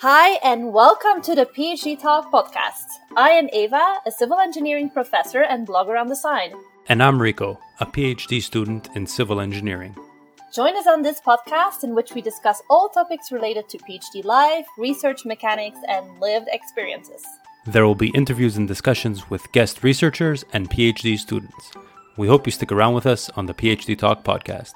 Hi, and welcome to the PhD Talk podcast. I am Eva, a civil engineering professor and blogger on the side. And I'm Rico, a PhD student in civil engineering. Join us on this podcast in which we discuss all topics related to PhD life, research mechanics, and lived experiences. There will be interviews and discussions with guest researchers and PhD students. We hope you stick around with us on the PhD Talk podcast.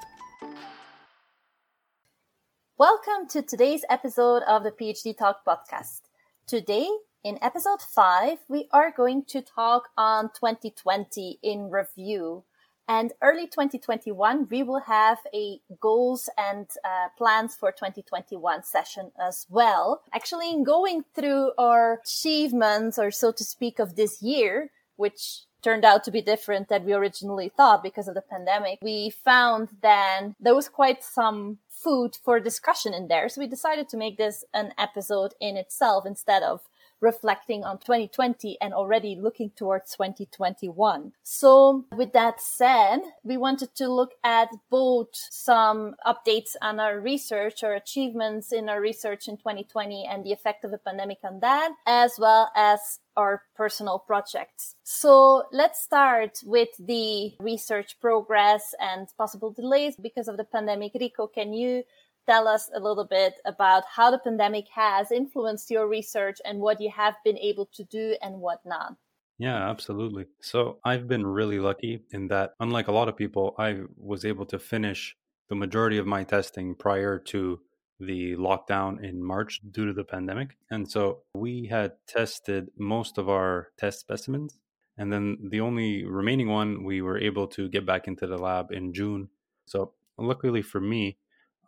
Welcome to today's episode of the PhD Talk podcast. Today, in episode 5, we are going to talk on 2020 in review. And early 2021, we will have a goals and uh, plans for 2021 session as well. Actually, in going through our achievements, or so to speak, of this year, which turned out to be different than we originally thought because of the pandemic, we found that there was quite some food for discussion in there. So we decided to make this an episode in itself instead of reflecting on 2020 and already looking towards 2021. So with that said, we wanted to look at both some updates on our research or achievements in our research in 2020 and the effect of the pandemic on that, as well as our personal projects. So let's start with the research progress and possible delays because of the pandemic. Rico, can you tell us a little bit about how the pandemic has influenced your research and what you have been able to do and what not. Yeah, absolutely. So I've been really lucky in that, unlike a lot of people, I was able to finish the majority of my testing prior to the lockdown in March due to the pandemic. And so we had tested most of our test specimens. And then the only remaining one, we were able to get back into the lab in June. So luckily for me,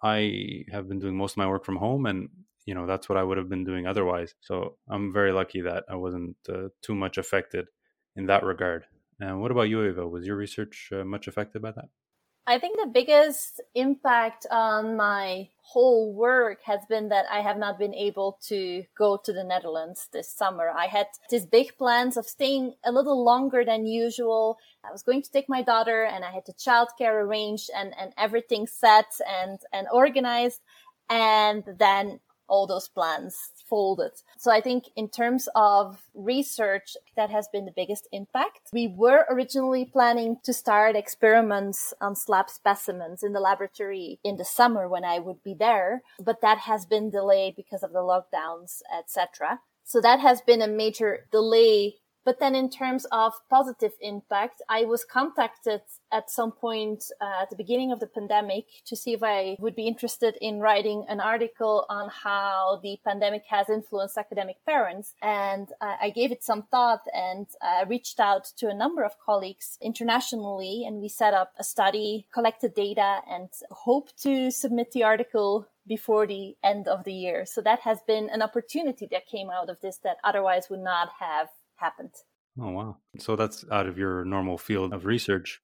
I have been doing most of my work from home, and you know that's what I would have been doing otherwise. So I'm very lucky that I wasn't uh, too much affected in that regard. And what about you, Eva? Was your research uh, much affected by that? I think the biggest impact on my whole work has been that I have not been able to go to the Netherlands this summer. I had these big plans of staying a little longer than usual. I was going to take my daughter and I had the childcare arranged and, and everything set and, and organized. And then all those plans folded. So I think in terms of research, that has been the biggest impact. We were originally planning to start experiments on slab specimens in the laboratory in the summer when I would be there, but that has been delayed because of the lockdowns, etc. So that has been a major delay but then in terms of positive impact, I was contacted at some point uh, at the beginning of the pandemic to see if I would be interested in writing an article on how the pandemic has influenced academic parents. And uh, I gave it some thought and uh, reached out to a number of colleagues internationally and we set up a study, collected data and hope to submit the article before the end of the year. So that has been an opportunity that came out of this that otherwise would not have happened. Oh, wow. So that's out of your normal field of research.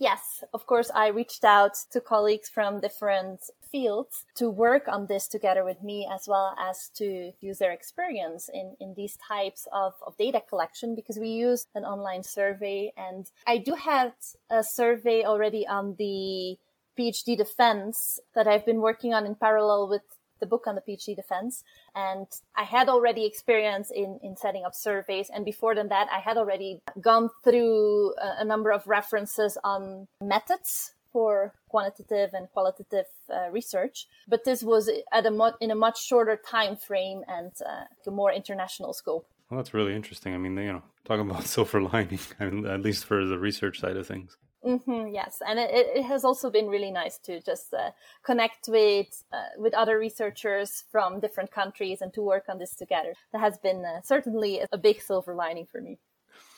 Yes, of course, I reached out to colleagues from different fields to work on this together with me, as well as to use their experience in, in these types of, of data collection because we use an online survey. And I do have a survey already on the PhD defense that I've been working on in parallel with the book on the PhD defense. And I had already experience in, in setting up surveys. And before than that, I had already gone through a, a number of references on methods for quantitative and qualitative uh, research. But this was at a in a much shorter time frame and uh, a more international scope. Well, that's really interesting. I mean, you know, talking about silver lining, I mean, at least for the research side of things. Mm-hmm, yes, and it, it has also been really nice to just uh, connect with uh, with other researchers from different countries and to work on this together. That has been uh, certainly a big silver lining for me.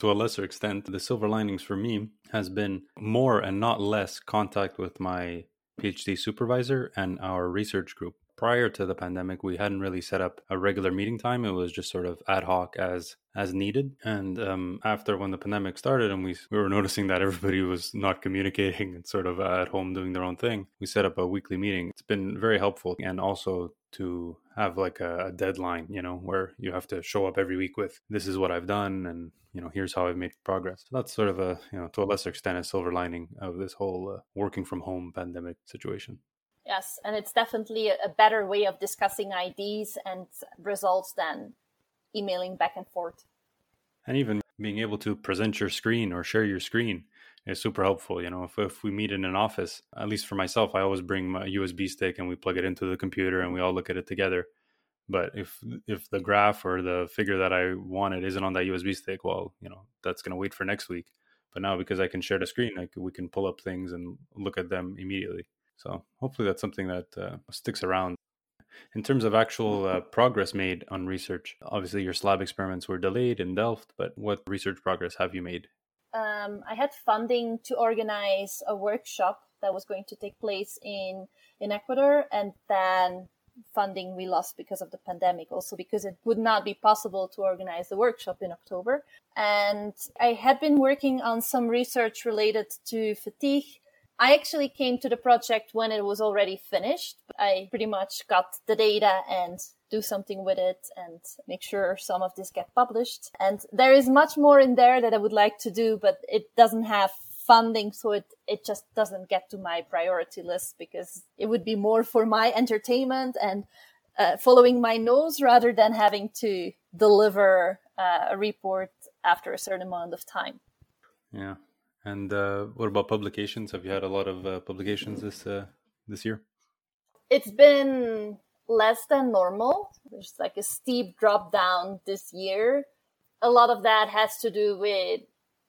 To a lesser extent, the silver linings for me has been more and not less contact with my PhD supervisor and our research group prior to the pandemic, we hadn't really set up a regular meeting time. It was just sort of ad hoc as as needed. And um, after when the pandemic started, and we we were noticing that everybody was not communicating and sort of at home doing their own thing, we set up a weekly meeting. It's been very helpful, and also to have like a, a deadline, you know, where you have to show up every week with this is what I've done and you know here's how I've made progress. So that's sort of a you know to a lesser extent a silver lining of this whole uh, working from home pandemic situation. Yes, and it's definitely a better way of discussing ideas and results than emailing back and forth. And even being able to present your screen or share your screen is super helpful. You know, if, if we meet in an office, at least for myself, I always bring my USB stick and we plug it into the computer and we all look at it together. But if if the graph or the figure that I wanted isn't on that USB stick, well, you know, that's going to wait for next week. But now because I can share the screen, like we can pull up things and look at them immediately. So hopefully that's something that uh, sticks around. In terms of actual uh, progress made on research, obviously your slab experiments were delayed in Delft, but what research progress have you made? Um, I had funding to organize a workshop that was going to take place in in Ecuador, and then funding we lost because of the pandemic, also because it would not be possible to organize the workshop in October. And I had been working on some research related to fatigue I actually came to the project when it was already finished. I pretty much got the data and do something with it and make sure some of this get published. And there is much more in there that I would like to do, but it doesn't have funding. So it, it just doesn't get to my priority list because it would be more for my entertainment and uh, following my nose rather than having to deliver uh, a report after a certain amount of time. Yeah. And uh, what about publications? Have you had a lot of uh, publications this uh, this year? It's been less than normal. There's like a steep drop down this year. A lot of that has to do with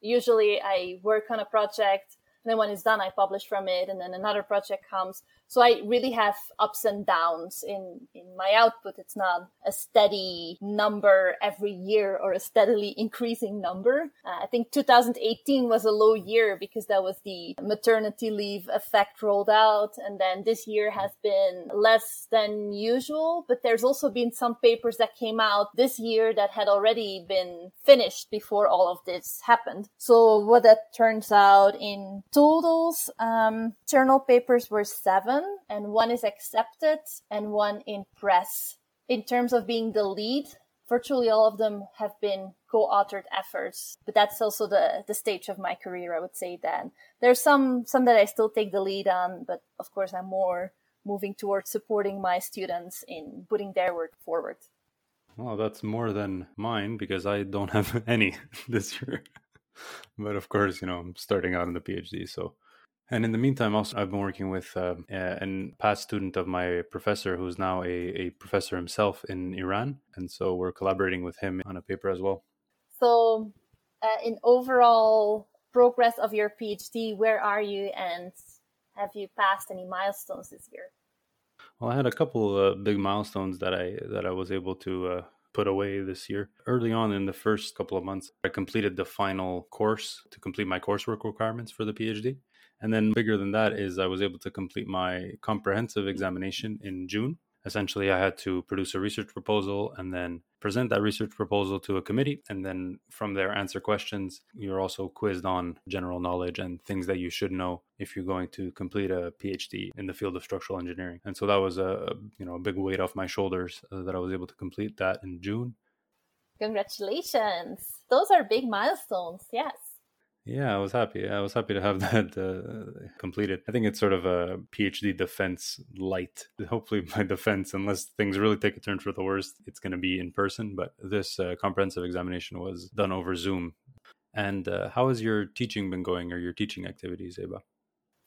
usually I work on a project and then when it's done, I publish from it and then another project comes. So I really have ups and downs in, in my output. It's not a steady number every year or a steadily increasing number. Uh, I think 2018 was a low year because that was the maternity leave effect rolled out. And then this year has been less than usual, but there's also been some papers that came out this year that had already been finished before all of this happened. So what that turns out in totals, um, journal papers were seven and one is accepted and one in press. In terms of being the lead, virtually all of them have been co-authored efforts, but that's also the, the stage of my career, I would say then. There's some, some that I still take the lead on, but of course I'm more moving towards supporting my students in putting their work forward. Well, that's more than mine because I don't have any this year. but of course, you know, I'm starting out in the PhD, so and in the meantime, also, I've been working with uh, a past student of my professor who's now a, a professor himself in Iran. And so we're collaborating with him on a paper as well. So, uh, in overall progress of your PhD, where are you and have you passed any milestones this year? Well, I had a couple uh, big milestones that I that I was able to uh, put away this year. Early on in the first couple of months, I completed the final course to complete my coursework requirements for the PhD. And then bigger than that is I was able to complete my comprehensive examination in June. Essentially, I had to produce a research proposal and then present that research proposal to a committee. And then from there, answer questions. You're also quizzed on general knowledge and things that you should know if you're going to complete a PhD in the field of structural engineering. And so that was a you know a big weight off my shoulders uh, that I was able to complete that in June. Congratulations! Those are big milestones. Yes. Yeah, I was happy. I was happy to have that uh, completed. I think it's sort of a PhD defense light. Hopefully, my defense, unless things really take a turn for the worst, it's going to be in person. But this uh, comprehensive examination was done over Zoom. And uh, how has your teaching been going, or your teaching activities, Eva?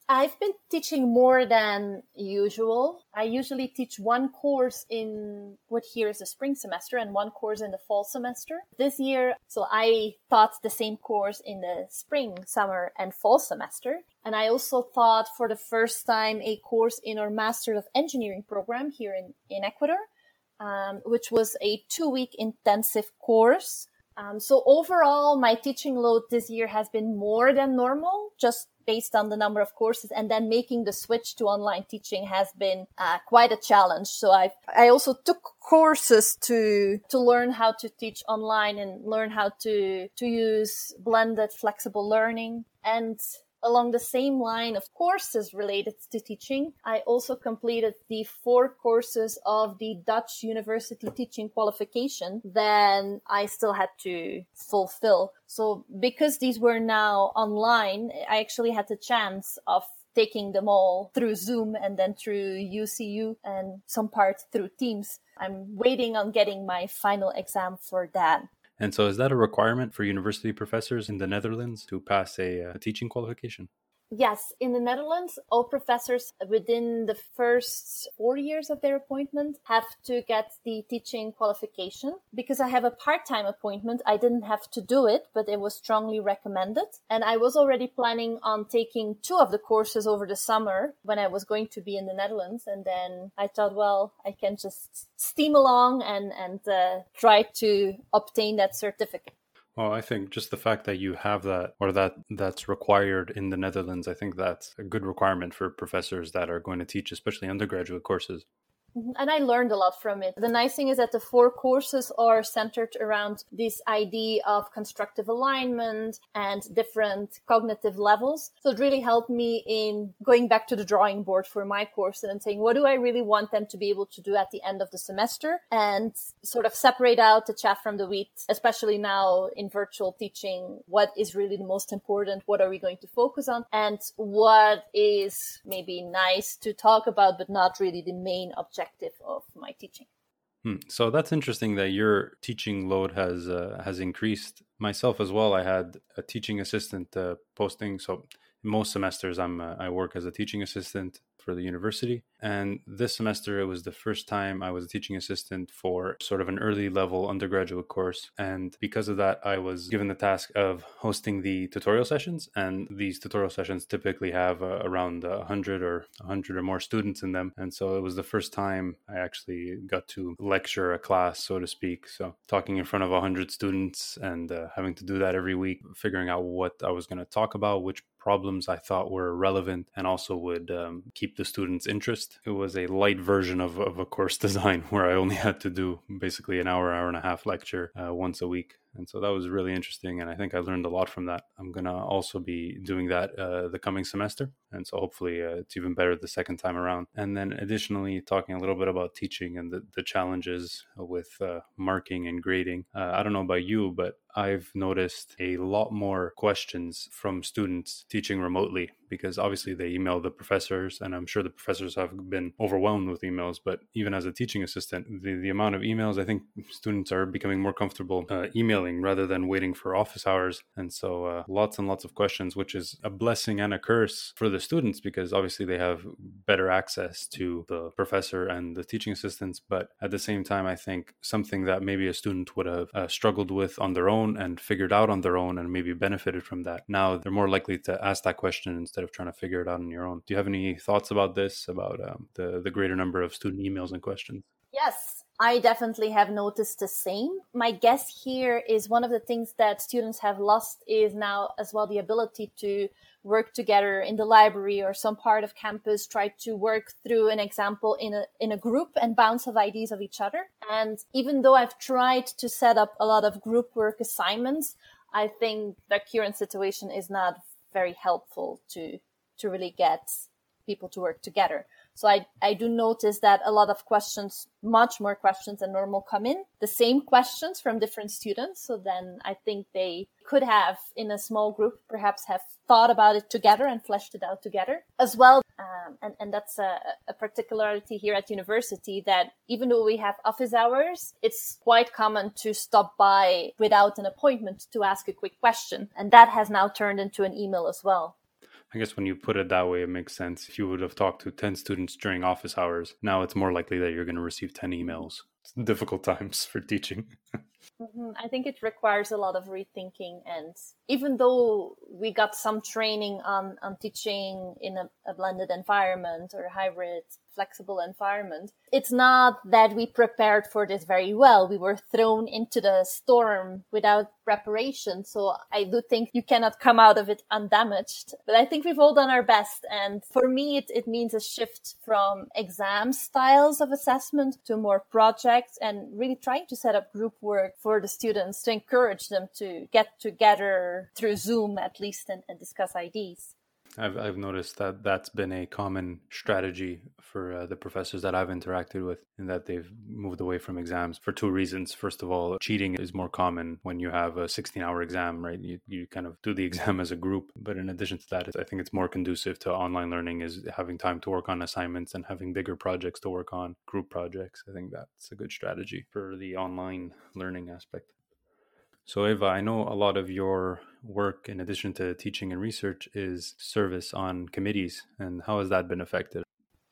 I've been teaching more than usual. I usually teach one course in what here is the spring semester and one course in the fall semester. This year, so I taught the same course in the spring, summer, and fall semester. And I also taught for the first time a course in our Master of Engineering program here in, in Ecuador, um, which was a two week intensive course. Um, so overall, my teaching load this year has been more than normal, just based on the number of courses and then making the switch to online teaching has been uh, quite a challenge. So i i also took courses to to learn how to teach online and learn how to to use blended flexible learning. And Along the same line of courses related to teaching, I also completed the four courses of the Dutch University Teaching Qualification Then I still had to fulfill. So because these were now online, I actually had the chance of taking them all through Zoom and then through UCU and some part through Teams. I'm waiting on getting my final exam for that. And so, is that a requirement for university professors in the Netherlands to pass a, uh, a teaching qualification? Yes, in the Netherlands, all professors within the first four years of their appointment have to get the teaching qualification. Because I have a part-time appointment, I didn't have to do it, but it was strongly recommended. And I was already planning on taking two of the courses over the summer when I was going to be in the Netherlands. And then I thought, well, I can just steam along and, and uh, try to obtain that certificate. Well, I think just the fact that you have that or that that's required in the Netherlands, I think that's a good requirement for professors that are going to teach, especially undergraduate courses. Mm-hmm. And I learned a lot from it. The nice thing is that the four courses are centered around this idea of constructive alignment and different cognitive levels. So it really helped me in going back to the drawing board for my course and saying, what do I really want them to be able to do at the end of the semester and sort of separate out the chaff from the wheat, especially now in virtual teaching. What is really the most important? What are we going to focus on? And what is maybe nice to talk about, but not really the main objective objective of my teaching. Hmm. So that's interesting that your teaching load has uh, has increased. Myself as well. I had a teaching assistant uh, posting. So most semesters, I'm uh, I work as a teaching assistant for the university. And this semester, it was the first time I was a teaching assistant for sort of an early level undergraduate course. And because of that, I was given the task of hosting the tutorial sessions. And these tutorial sessions typically have uh, around 100 or 100 or more students in them. And so it was the first time I actually got to lecture a class, so to speak. So talking in front of 100 students and uh, having to do that every week, figuring out what I was going to talk about, which problems I thought were relevant and also would um, keep the students' interest. It was a light version of, of a course design where I only had to do basically an hour, hour and a half lecture uh, once a week. And so that was really interesting. And I think I learned a lot from that. I'm going to also be doing that uh, the coming semester. And so hopefully uh, it's even better the second time around. And then additionally, talking a little bit about teaching and the, the challenges with uh, marking and grading. Uh, I don't know about you, but I've noticed a lot more questions from students teaching remotely because obviously they email the professors, and I'm sure the professors have been overwhelmed with emails. But even as a teaching assistant, the, the amount of emails, I think students are becoming more comfortable uh, emailing rather than waiting for office hours. And so uh, lots and lots of questions, which is a blessing and a curse for the students because obviously they have better access to the professor and the teaching assistants. But at the same time, I think something that maybe a student would have uh, struggled with on their own and figured out on their own and maybe benefited from that. Now they're more likely to ask that question instead of trying to figure it out on your own. Do you have any thoughts about this, about um, the, the greater number of student emails and questions? Yes, I definitely have noticed the same. My guess here is one of the things that students have lost is now as well the ability to work together in the library or some part of campus, try to work through an example in a, in a group and bounce off ideas of each other. And even though I've tried to set up a lot of group work assignments, I think the current situation is not very helpful to, to really get people to work together. So I, I do notice that a lot of questions, much more questions than normal come in, the same questions from different students. So then I think they could have in a small group, perhaps have thought about it together and fleshed it out together as well. Um, and, and that's a, a particularity here at university that even though we have office hours, it's quite common to stop by without an appointment to ask a quick question. And that has now turned into an email as well. I guess when you put it that way, it makes sense. If you would have talked to 10 students during office hours, now it's more likely that you're going to receive 10 emails. It's difficult times for teaching. mm-hmm. I think it requires a lot of rethinking. And even though we got some training on, on teaching in a, a blended environment or hybrid flexible environment. It's not that we prepared for this very well. We were thrown into the storm without preparation. So I do think you cannot come out of it undamaged. But I think we've all done our best. And for me, it, it means a shift from exam styles of assessment to more projects and really trying to set up group work for the students to encourage them to get together through Zoom at least and, and discuss ideas. I've I've noticed that that's been a common strategy for uh, the professors that I've interacted with, in that they've moved away from exams for two reasons. First of all, cheating is more common when you have a 16-hour exam, right? You you kind of do the exam as a group, but in addition to that, I think it's more conducive to online learning is having time to work on assignments and having bigger projects to work on, group projects. I think that's a good strategy for the online learning aspect. So, Eva, I know a lot of your work, in addition to teaching and research, is service on committees. And how has that been affected?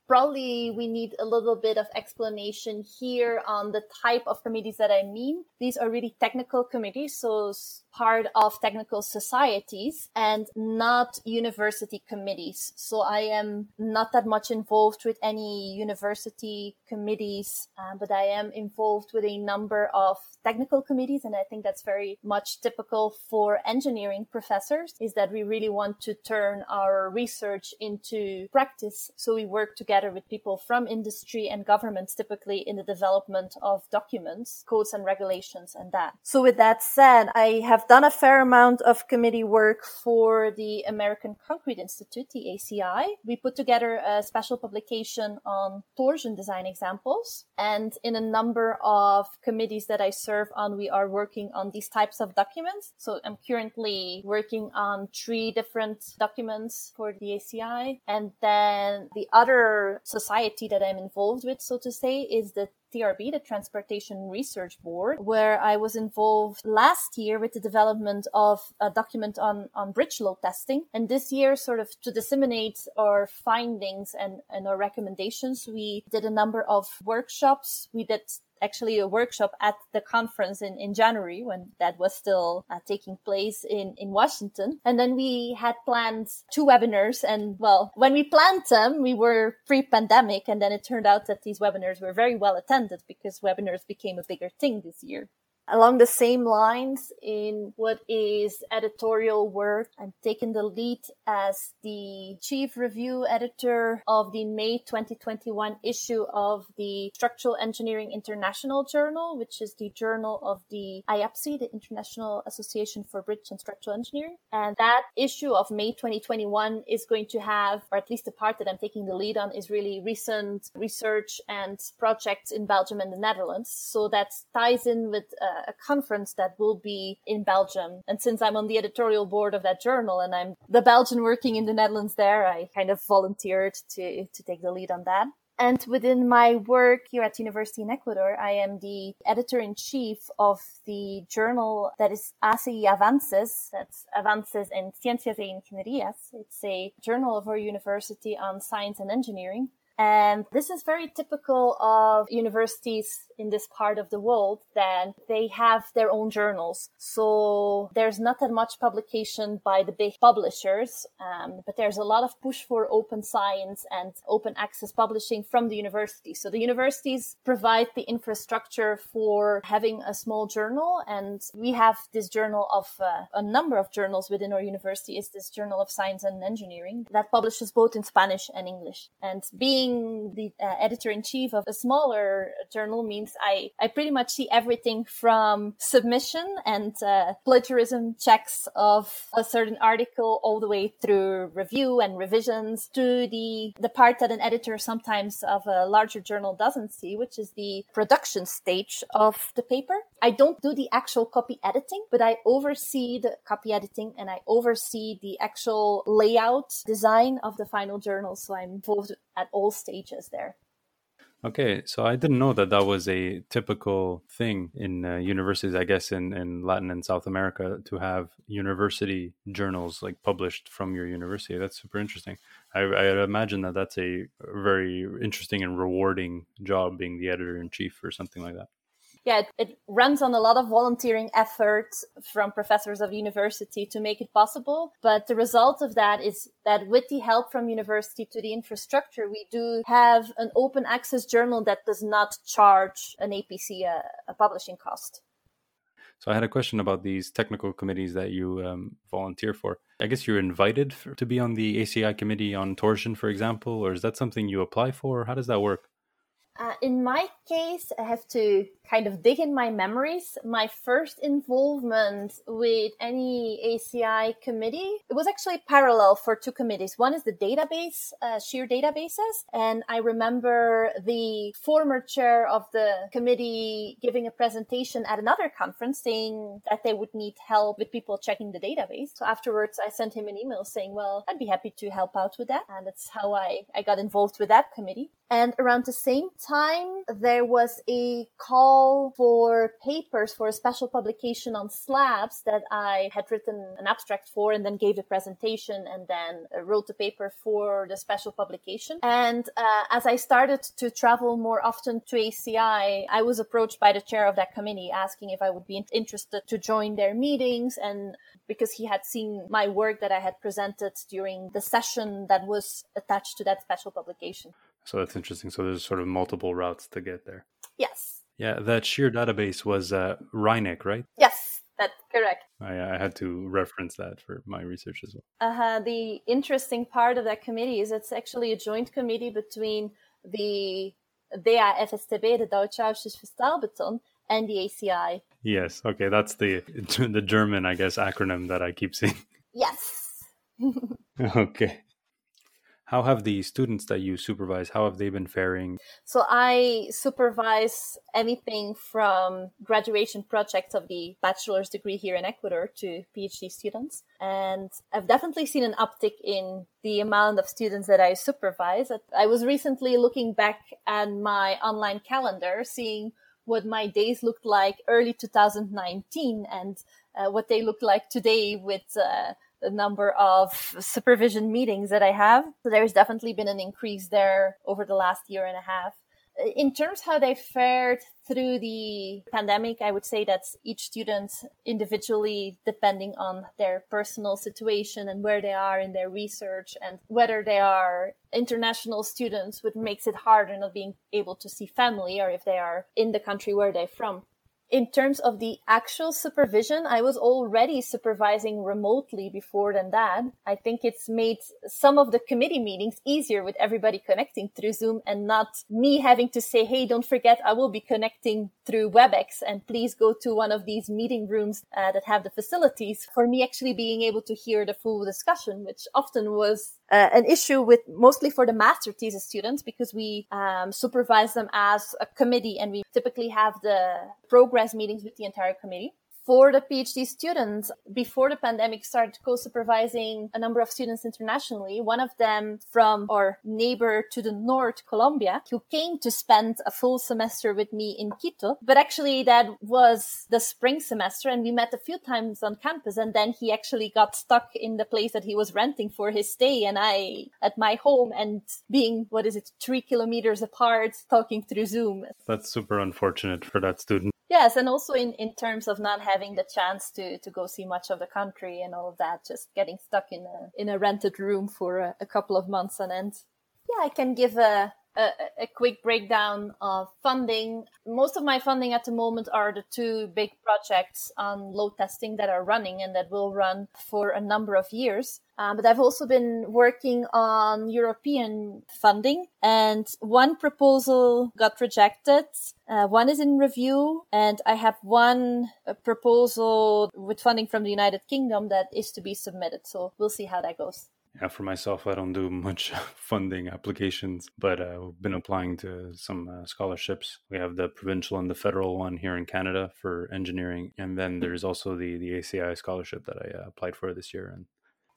Probably we need a little bit of explanation here on the type of committees that I mean. These are really technical committees, so part of technical societies and not university committees. So I am not that much involved with any university committees, uh, but I am involved with a number of technical committees. And I think that's very much typical for engineering professors is that we really want to turn our research into practice. So we work together with people from industry and governments, typically in the development of documents, codes and regulations and that. So with that said, I have done a fair amount of committee work for the American Concrete Institute, the ACI. We put together a special publication on torsion design examples. And in a number of committees that I serve on, we are working on these types of documents. So I'm currently working on three different documents for the ACI. And then the other society that I'm involved with, so to say, is the TRB, the Transportation Research Board, where I was involved last year with the development of a document on, on bridge load testing. And this year, sort of to disseminate our findings and, and our recommendations, we did a number of workshops. We did actually a workshop at the conference in, in January when that was still uh, taking place in, in Washington. And then we had planned two webinars. And well, when we planned them, we were pre pandemic. And then it turned out that these webinars were very well attended because webinars became a bigger thing this year along the same lines in what is editorial work. I'm taking the lead as the chief review editor of the May 2021 issue of the Structural Engineering International Journal, which is the journal of the IABSE, the International Association for Bridge and Structural Engineering. And that issue of May 2021 is going to have, or at least the part that I'm taking the lead on is really recent research and projects in Belgium and the Netherlands. So that ties in with uh, a conference that will be in Belgium. And since I'm on the editorial board of that journal and I'm the Belgian working in the Netherlands there, I kind of volunteered to, to take the lead on that. And within my work here at University in Ecuador, I am the editor in chief of the journal that is ACI Avances. That's Avances en Ciencias e Ingenierías. It's a journal of our university on science and engineering. And this is very typical of universities in this part of the world that they have their own journals. So there's not that much publication by the big publishers, um, but there's a lot of push for open science and open access publishing from the university. So the universities provide the infrastructure for having a small journal. And we have this journal of uh, a number of journals within our university is this journal of science and engineering that publishes both in Spanish and English. And being the uh, editor in chief of a smaller journal means I, I pretty much see everything from submission and uh, plagiarism checks of a certain article all the way through review and revisions to the, the part that an editor sometimes of a larger journal doesn't see, which is the production stage of the paper. I don't do the actual copy editing, but I oversee the copy editing and I oversee the actual layout design of the final journal. So I'm involved at all stages there. Okay, so I didn't know that that was a typical thing in uh, universities, I guess, in, in Latin and South America to have university journals like published from your university. That's super interesting. I, I imagine that that's a very interesting and rewarding job being the editor in chief or something like that yeah, it, it, runs on a lot of volunteering effort from professors of university to make it possible. But the result of that is that with the help from university to the infrastructure, we do have an open access journal that does not charge an APC a, a publishing cost. So I had a question about these technical committees that you um, volunteer for. I guess you're invited for, to be on the ACI committee on torsion, for example, or is that something you apply for? How does that work? Uh, in my case, I have to kind of dig in my memories. My first involvement with any ACI committee, it was actually parallel for two committees. One is the database, uh, SHEAR databases. And I remember the former chair of the committee giving a presentation at another conference saying that they would need help with people checking the database. So afterwards, I sent him an email saying, well, I'd be happy to help out with that. And that's how I, I got involved with that committee. And around the same time, there was a call for papers for a special publication on slabs that I had written an abstract for and then gave a presentation and then wrote the paper for the special publication. And uh, as I started to travel more often to ACI, I was approached by the chair of that committee asking if I would be interested to join their meetings and because he had seen my work that I had presented during the session that was attached to that special publication. So that's interesting. So there's sort of multiple routes to get there. Yes. Yeah, that SHEAR database was uh, Reineck, right? Yes, that's correct. I, I had to reference that for my research as well. Uh-huh. the interesting part of that committee is it's actually a joint committee between the DAFSTB, the Deutsche Ausschuss für Stahlbeton, and the ACI. Yes, okay, that's the the German, I guess, acronym that I keep seeing. Yes. okay how have the students that you supervise how have they been faring? So i supervise anything from graduation projects of the bachelor's degree here in ecuador to phd students. And i've definitely seen an uptick in the amount of students that i supervise. I was recently looking back at my online calendar seeing what my days looked like early 2019 and uh, what they look like today with uh, the number of supervision meetings that I have. So there's definitely been an increase there over the last year and a half. In terms how they fared through the pandemic, I would say that each student individually, depending on their personal situation and where they are in their research and whether they are international students, which makes it harder not being able to see family or if they are in the country where they're from in terms of the actual supervision, I was already supervising remotely before than that. I think it's made some of the committee meetings easier with everybody connecting through Zoom and not me having to say, Hey, don't forget, I will be connecting through WebEx and please go to one of these meeting rooms uh, that have the facilities for me actually being able to hear the full discussion, which often was uh, an issue with mostly for the master thesis students because we um, supervise them as a committee and we typically have the progress meetings with the entire committee for the PhD students, before the pandemic started co-supervising a number of students internationally, one of them from our neighbor to the north, Colombia, who came to spend a full semester with me in Quito. But actually that was the spring semester and we met a few times on campus and then he actually got stuck in the place that he was renting for his stay and I at my home and being, what is it, three kilometers apart talking through Zoom. That's super unfortunate for that student. Yes, and also in, in terms of not having the chance to, to go see much of the country and all of that, just getting stuck in a in a rented room for a, a couple of months on end. Yeah, I can give a, a, a quick breakdown of funding. Most of my funding at the moment are the two big projects on load testing that are running and that will run for a number of years. Um, but I've also been working on European funding and one proposal got rejected. Uh, one is in review and I have one uh, proposal with funding from the United Kingdom that is to be submitted. So we'll see how that goes. Yeah, for myself, I don't do much funding applications, but uh, we've been applying to some uh, scholarships. We have the provincial and the federal one here in Canada for engineering, and then there's also the the ACI scholarship that I uh, applied for this year. And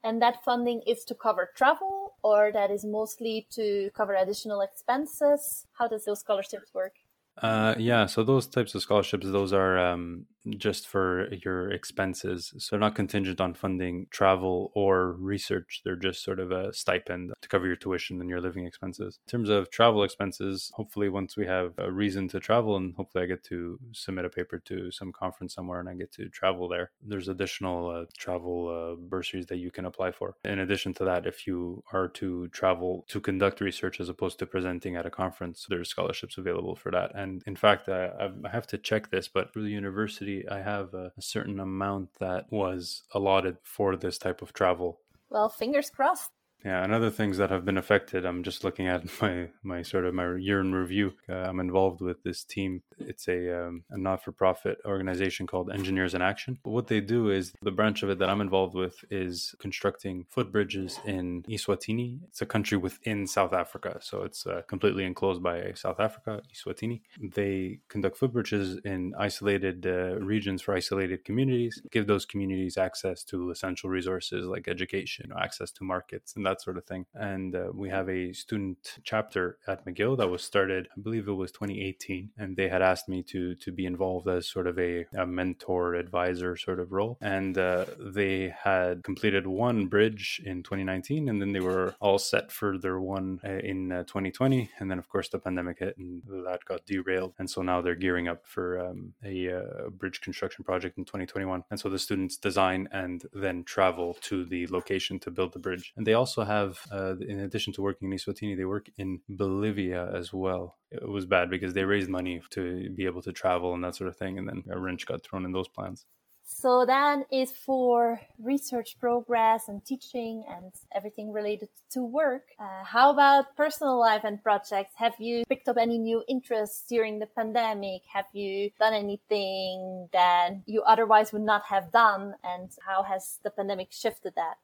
and that funding is to cover travel, or that is mostly to cover additional expenses. How does those scholarships work? Uh, yeah, so those types of scholarships, those are um, just for your expenses. So not contingent on funding travel or research. They're just sort of a stipend to cover your tuition and your living expenses. In terms of travel expenses, hopefully once we have a reason to travel and hopefully I get to submit a paper to some conference somewhere and I get to travel there, there's additional uh, travel uh, bursaries that you can apply for. In addition to that, if you are to travel to conduct research as opposed to presenting at a conference, there's scholarships available for that. And in fact, I, I have to check this, but for the university, I have a, a certain amount that was allotted for this type of travel. Well, fingers crossed. Yeah, and other things that have been affected. I'm just looking at my my sort of my year in review. Uh, I'm involved with this team. It's a, um, a not for profit organization called Engineers in Action. What they do is the branch of it that I'm involved with is constructing footbridges in Eswatini. It's a country within South Africa, so it's uh, completely enclosed by South Africa, Eswatini. They conduct footbridges in isolated uh, regions for isolated communities, give those communities access to essential resources like education, access to markets, and that sort of thing. And uh, we have a student chapter at McGill that was started, I believe it was 2018, and they had asked me to to be involved as sort of a, a mentor advisor sort of role. And uh, they had completed one bridge in 2019, and then they were all set for their one uh, in 2020, uh, and then of course the pandemic hit and that got derailed, and so now they're gearing up for um, a, uh, bridge construction project in 2021. And so the students design and then travel to the location to build the bridge, and they also also have, uh, in addition to working in Eswatini, they work in Bolivia as well. It was bad because they raised money to be able to travel and that sort of thing, and then a wrench got thrown in those plans. So that is for research progress and teaching and everything related to work. Uh, how about personal life and projects? Have you picked up any new interests during the pandemic? Have you done anything that you otherwise would not have done? And how has the pandemic shifted that?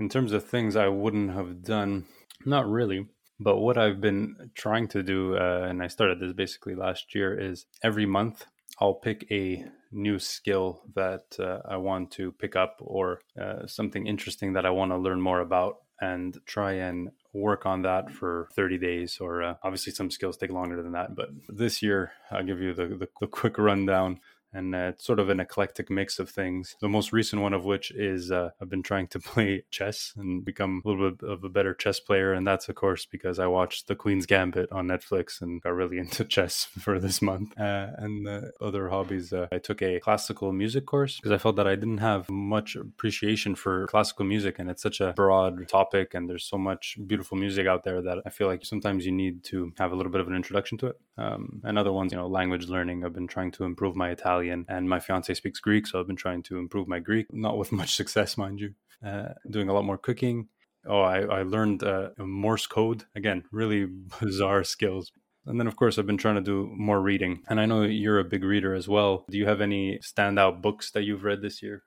In terms of things I wouldn't have done, not really. But what I've been trying to do, uh, and I started this basically last year, is every month I'll pick a new skill that uh, I want to pick up or uh, something interesting that I want to learn more about and try and work on that for 30 days or uh, obviously some skills take longer than that but this year i'll give you the, the, the quick rundown and uh, it's sort of an eclectic mix of things. The most recent one of which is uh, I've been trying to play chess and become a little bit of a better chess player, and that's of course because I watched The Queen's Gambit on Netflix and got really into chess for this month. Uh, and other hobbies, uh, I took a classical music course because I felt that I didn't have much appreciation for classical music, and it's such a broad topic, and there's so much beautiful music out there that I feel like sometimes you need to have a little bit of an introduction to it. Um, and other ones, you know, language learning. I've been trying to improve my Italian Italian, and my fiance speaks Greek, so I've been trying to improve my Greek, not with much success, mind you. Uh, doing a lot more cooking. Oh, I, I learned uh, Morse code again, really bizarre skills. And then, of course, I've been trying to do more reading. And I know you're a big reader as well. Do you have any standout books that you've read this year?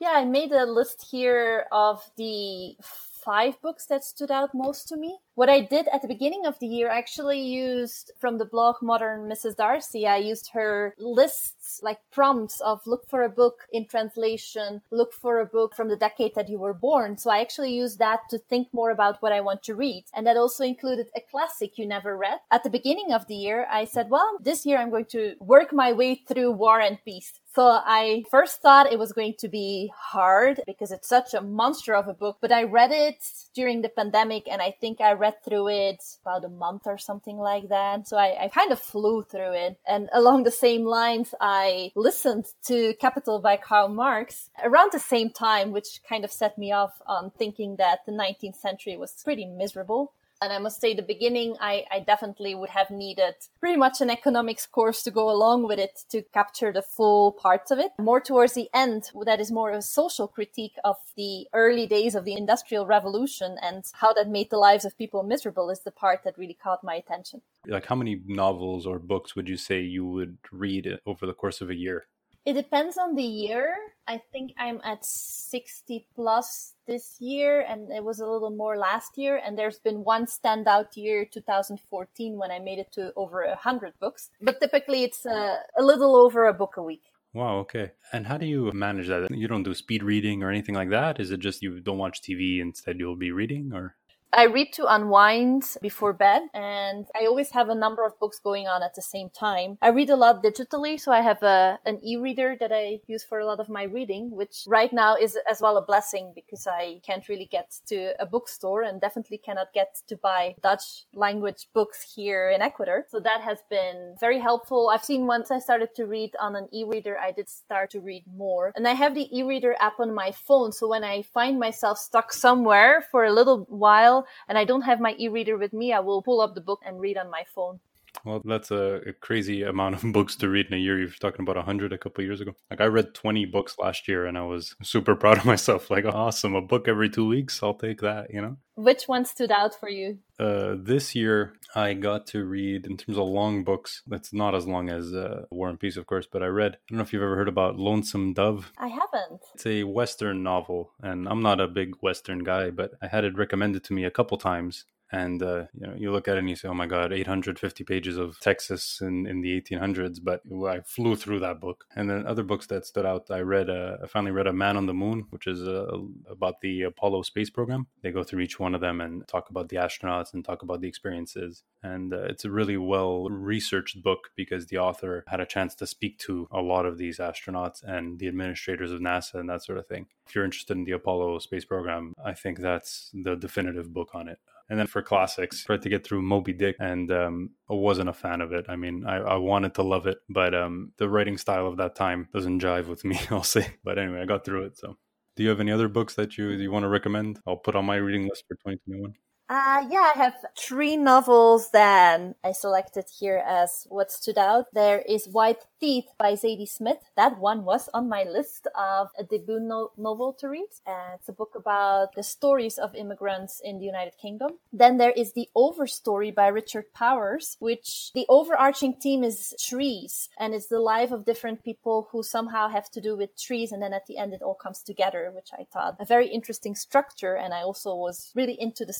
Yeah, I made a list here of the five books that stood out most to me. What I did at the beginning of the year, I actually used from the blog Modern Mrs. Darcy, I used her lists, like prompts of look for a book in translation, look for a book from the decade that you were born. So I actually used that to think more about what I want to read. And that also included a classic you never read. At the beginning of the year, I said, well, this year I'm going to work my way through War and Peace. So I first thought it was going to be hard because it's such a monster of a book, but I read it during the pandemic and I think I read through it about a month or something like that. So I, I kind of flew through it. And along the same lines, I listened to Capital by Karl Marx around the same time, which kind of set me off on thinking that the 19th century was pretty miserable. And I must say, the beginning, I, I definitely would have needed pretty much an economics course to go along with it to capture the full parts of it. More towards the end, that is more a social critique of the early days of the Industrial Revolution and how that made the lives of people miserable is the part that really caught my attention. Like, how many novels or books would you say you would read over the course of a year? It depends on the year. I think I'm at 60 plus this year, and it was a little more last year. And there's been one standout year, 2014, when I made it to over 100 books. But typically, it's a, a little over a book a week. Wow, okay. And how do you manage that? You don't do speed reading or anything like that? Is it just you don't watch TV, instead you'll be reading or? I read to unwind before bed and I always have a number of books going on at the same time. I read a lot digitally, so I have a, an e-reader that I use for a lot of my reading, which right now is as well a blessing because I can't really get to a bookstore and definitely cannot get to buy Dutch language books here in Ecuador. So that has been very helpful. I've seen once I started to read on an e-reader, I did start to read more. And I have the e-reader app on my phone. So when I find myself stuck somewhere for a little while, and I don't have my e-reader with me, I will pull up the book and read on my phone. Well, that's a, a, crazy amount of books to read in a year. You're talking about 100 a couple years ago. Like, I read 20 books last year and I was super proud of myself. Like, awesome, a book every two weeks. I'll take that, you know? Which one stood out for you? Uh, this year, I got to read, in terms of long books, that's not as long as uh, War and Peace, of course, but I read, I don't know if you've ever heard about Lonesome Dove. I haven't. It's a Western novel, and I'm not a big Western guy, but I had it recommended to me a couple times and uh, you know you look at it and you say oh my god 850 pages of texas in, in the 1800s but i flew through that book. And then other books that stood out i read uh, i finally read a man on the moon which is uh, about the apollo space program. They go through each one of them and talk about the astronauts and talk about the experiences. And uh, it's a really well researched book because the author had a chance to speak to a lot of these astronauts and the administrators of nasa and that sort of thing. If you're interested in the apollo space program i think that's the definitive book on it and then for classics, tried to get through Moby Dick, and um, I wasn't a fan of it. I mean, I, I wanted to love it, but um, the writing style of that time doesn't jive with me. I'll say. But anyway, I got through it. So, do you have any other books that you you want to recommend? I'll put on my reading list for 2021. Uh, yeah, I have three novels that I selected here as what stood out. There is White Teeth by Zadie Smith. That one was on my list of a debut no- novel to read. Uh, it's a book about the stories of immigrants in the United Kingdom. Then there is The Overstory by Richard Powers, which the overarching theme is trees and it's the life of different people who somehow have to do with trees. And then at the end, it all comes together, which I thought a very interesting structure. And I also was really into the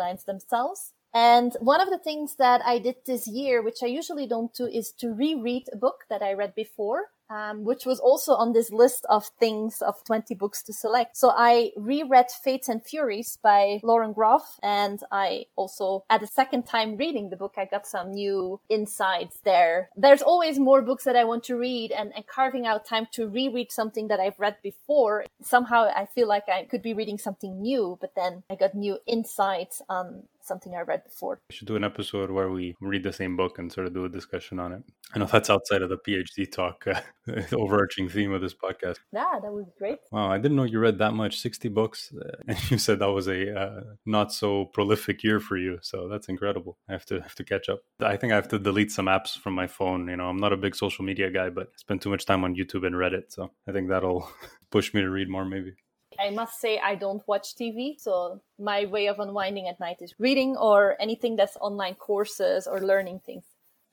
storylines themselves. And one of the things that I did this year, which I usually don't do, is to reread a book that I read before um, which was also on this list of things of 20 books to select. So I reread Fates and Furies by Lauren Groff. And I also, at the second time reading the book, I got some new insights there. There's always more books that I want to read and, and carving out time to reread something that I've read before. Somehow I feel like I could be reading something new, but then I got new insights on something I read before. We should do an episode where we read the same book and sort of do a discussion on it. I know that's outside of the PhD talk, uh, overarching theme of this podcast. Yeah, that was great. Wow, I didn't know you read that much 60 books. Uh, and you said that was a uh, not so prolific year for you. So that's incredible. I have to have to catch up. I think I have to delete some apps from my phone. You know, I'm not a big social media guy, but I spend too much time on YouTube and Reddit. So I think that'll push me to read more, maybe. I must say I don't watch TV, so my way of unwinding at night is reading or anything that's online courses or learning things.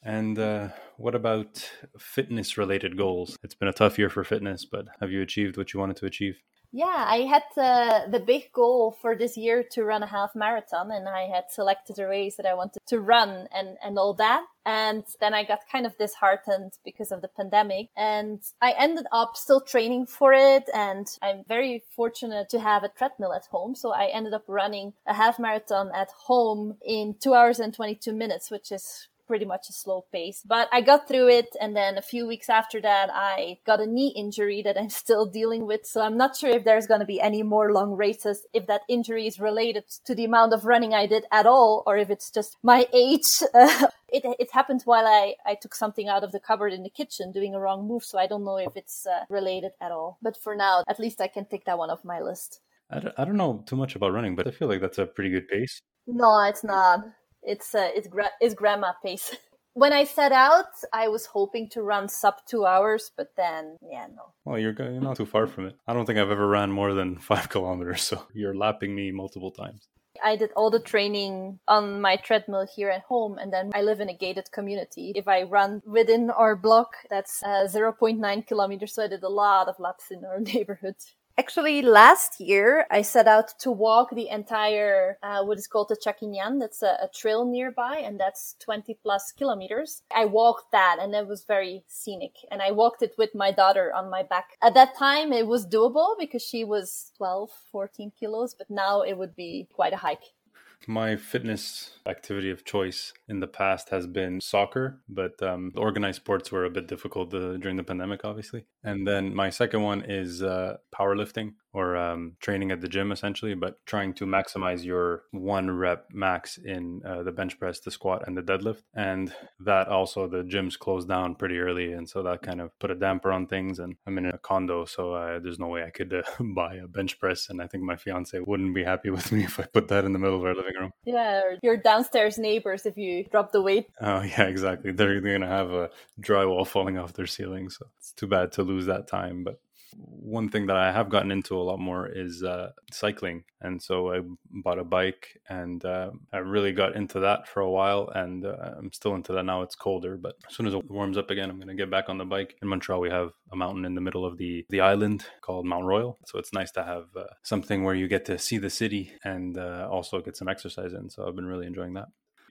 And uh, what about fitness related goals? It's been a tough year for fitness, but have you achieved what you wanted to achieve? Yeah, I had uh, the big goal for this year to run a half marathon, and I had selected a race that I wanted to run and, and all that. And then I got kind of disheartened because of the pandemic, and I ended up still training for it. And I'm very fortunate to have a treadmill at home, so I ended up running a half marathon at home in two hours and 22 minutes, which is pretty much a slow pace. But I got through it. And then a few weeks after that, I got a knee injury that I'm still dealing with. So I'm not sure if there's going to be any more long races, if that injury is related to the amount of running I did at all, or if it's just my age. it, it happened while I, I took something out of the cupboard in the kitchen doing a wrong move. So I don't know if it's uh, related at all. But for now, at least I can take that one off my list. I don't, I don't know too much about running, but I feel like that's a pretty good pace. No, it's not. It's uh, it's gra- it's grandma pace. when I set out, I was hoping to run sub two hours, but then yeah, no. Well, you're you're not too far from it. I don't think I've ever ran more than five kilometers, so you're lapping me multiple times. I did all the training on my treadmill here at home, and then I live in a gated community. If I run within our block, that's uh, 0.9 kilometers, so I did a lot of laps in our neighborhood. Actually, last year I set out to walk the entire uh, what is called the Chaquiñán. That's a, a, trail nearby, and that's 20 plus kilometers. I walked that, and it was very scenic. And I walked it with my daughter on my back. At that time, it was doable because she was 12, 14 kilos, but now it would be quite a hike. My fitness activity of choice in the past has been soccer, but um, organized sports were a bit difficult uh, during the pandemic, obviously. And then my second one is uh, powerlifting. Or um, training at the gym essentially, but trying to maximize your one rep max in uh, the bench press, the squat, and the deadlift. And that also the gyms closed down pretty early, and so that kind of put a damper on things. And I'm in a condo, so uh, there's no way I could uh, buy a bench press, and I think my fiance wouldn't be happy with me if I put that in the middle of our living room. Yeah, or your downstairs neighbors if you drop the weight. Oh yeah, exactly. They're, they're gonna have a drywall falling off their ceiling, so it's too bad to lose that time. But one thing that I have gotten into a lot more is uh, cycling, and so I bought a bike, and uh, I really got into that for a while, and uh, I'm still into that now. It's colder, but as soon as it warms up again, I'm going to get back on the bike. In Montreal, we have a mountain in the middle of the the island called Mount Royal, so it's nice to have uh, something where you get to see the city and uh, also get some exercise in. So I've been really enjoying that.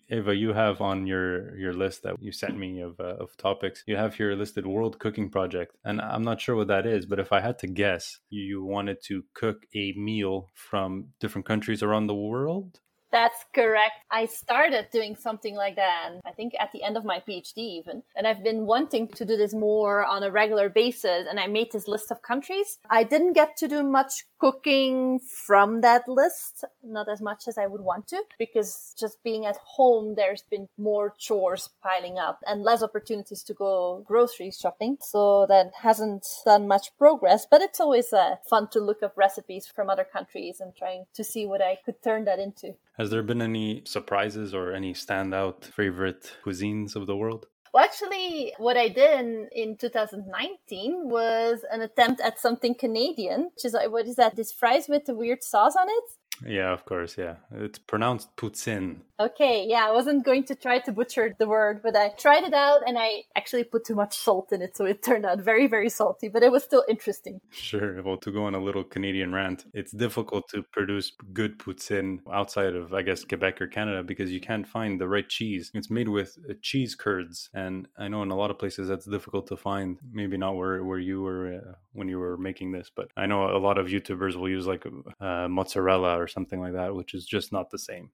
Eva, you have on your your list that you sent me of uh, of topics. You have here listed World Cooking Project, and I'm not sure what that is, but if I had to guess, you wanted to cook a meal from different countries around the world. That's correct. I started doing something like that, I think at the end of my PhD even. And I've been wanting to do this more on a regular basis. And I made this list of countries. I didn't get to do much cooking from that list, not as much as I would want to, because just being at home, there's been more chores piling up and less opportunities to go grocery shopping. So that hasn't done much progress, but it's always uh, fun to look up recipes from other countries and trying to see what I could turn that into. Has there been any surprises or any standout favorite cuisines of the world? Well, actually, what I did in, in 2019 was an attempt at something Canadian, which is what is that? This fries with the weird sauce on it. Yeah, of course. Yeah, it's pronounced poutine. Okay, yeah, I wasn't going to try to butcher the word, but I tried it out and I actually put too much salt in it, so it turned out very, very salty, but it was still interesting. Sure. Well, to go on a little Canadian rant, it's difficult to produce good poutine outside of, I guess, Quebec or Canada because you can't find the right cheese. It's made with uh, cheese curds, and I know in a lot of places that's difficult to find. Maybe not where, where you were uh, when you were making this, but I know a lot of YouTubers will use like uh, mozzarella or something like that, which is just not the same.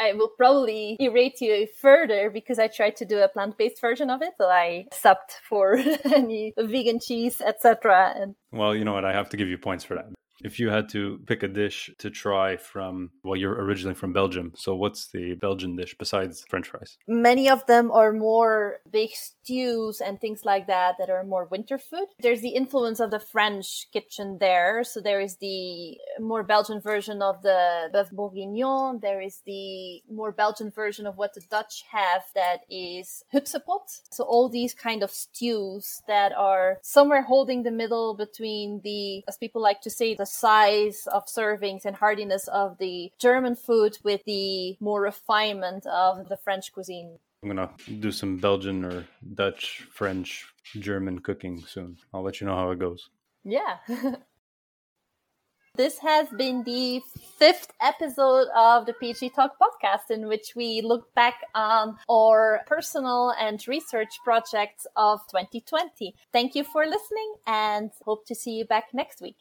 I will probably irate you further because I tried to do a plant-based version of it. So I subbed for any vegan cheese, etc. And well, you know what? I have to give you points for that. If you had to pick a dish to try from, well, you're originally from Belgium. So what's the Belgian dish besides French fries? Many of them are more big stews and things like that that are more winter food. There's the influence of the French kitchen there. So there is the more Belgian version of the boeuf bourguignon. There is the more Belgian version of what the Dutch have that is hutsepot. So all these kind of stews that are somewhere holding the middle between the, as people like to say, the size of servings and hardiness of the German food with the more refinement of the French cuisine. I'm gonna do some Belgian or Dutch, French, German cooking soon. I'll let you know how it goes. Yeah. This has been the fifth episode of the PhD Talk podcast, in which we look back on our personal and research projects of 2020. Thank you for listening and hope to see you back next week.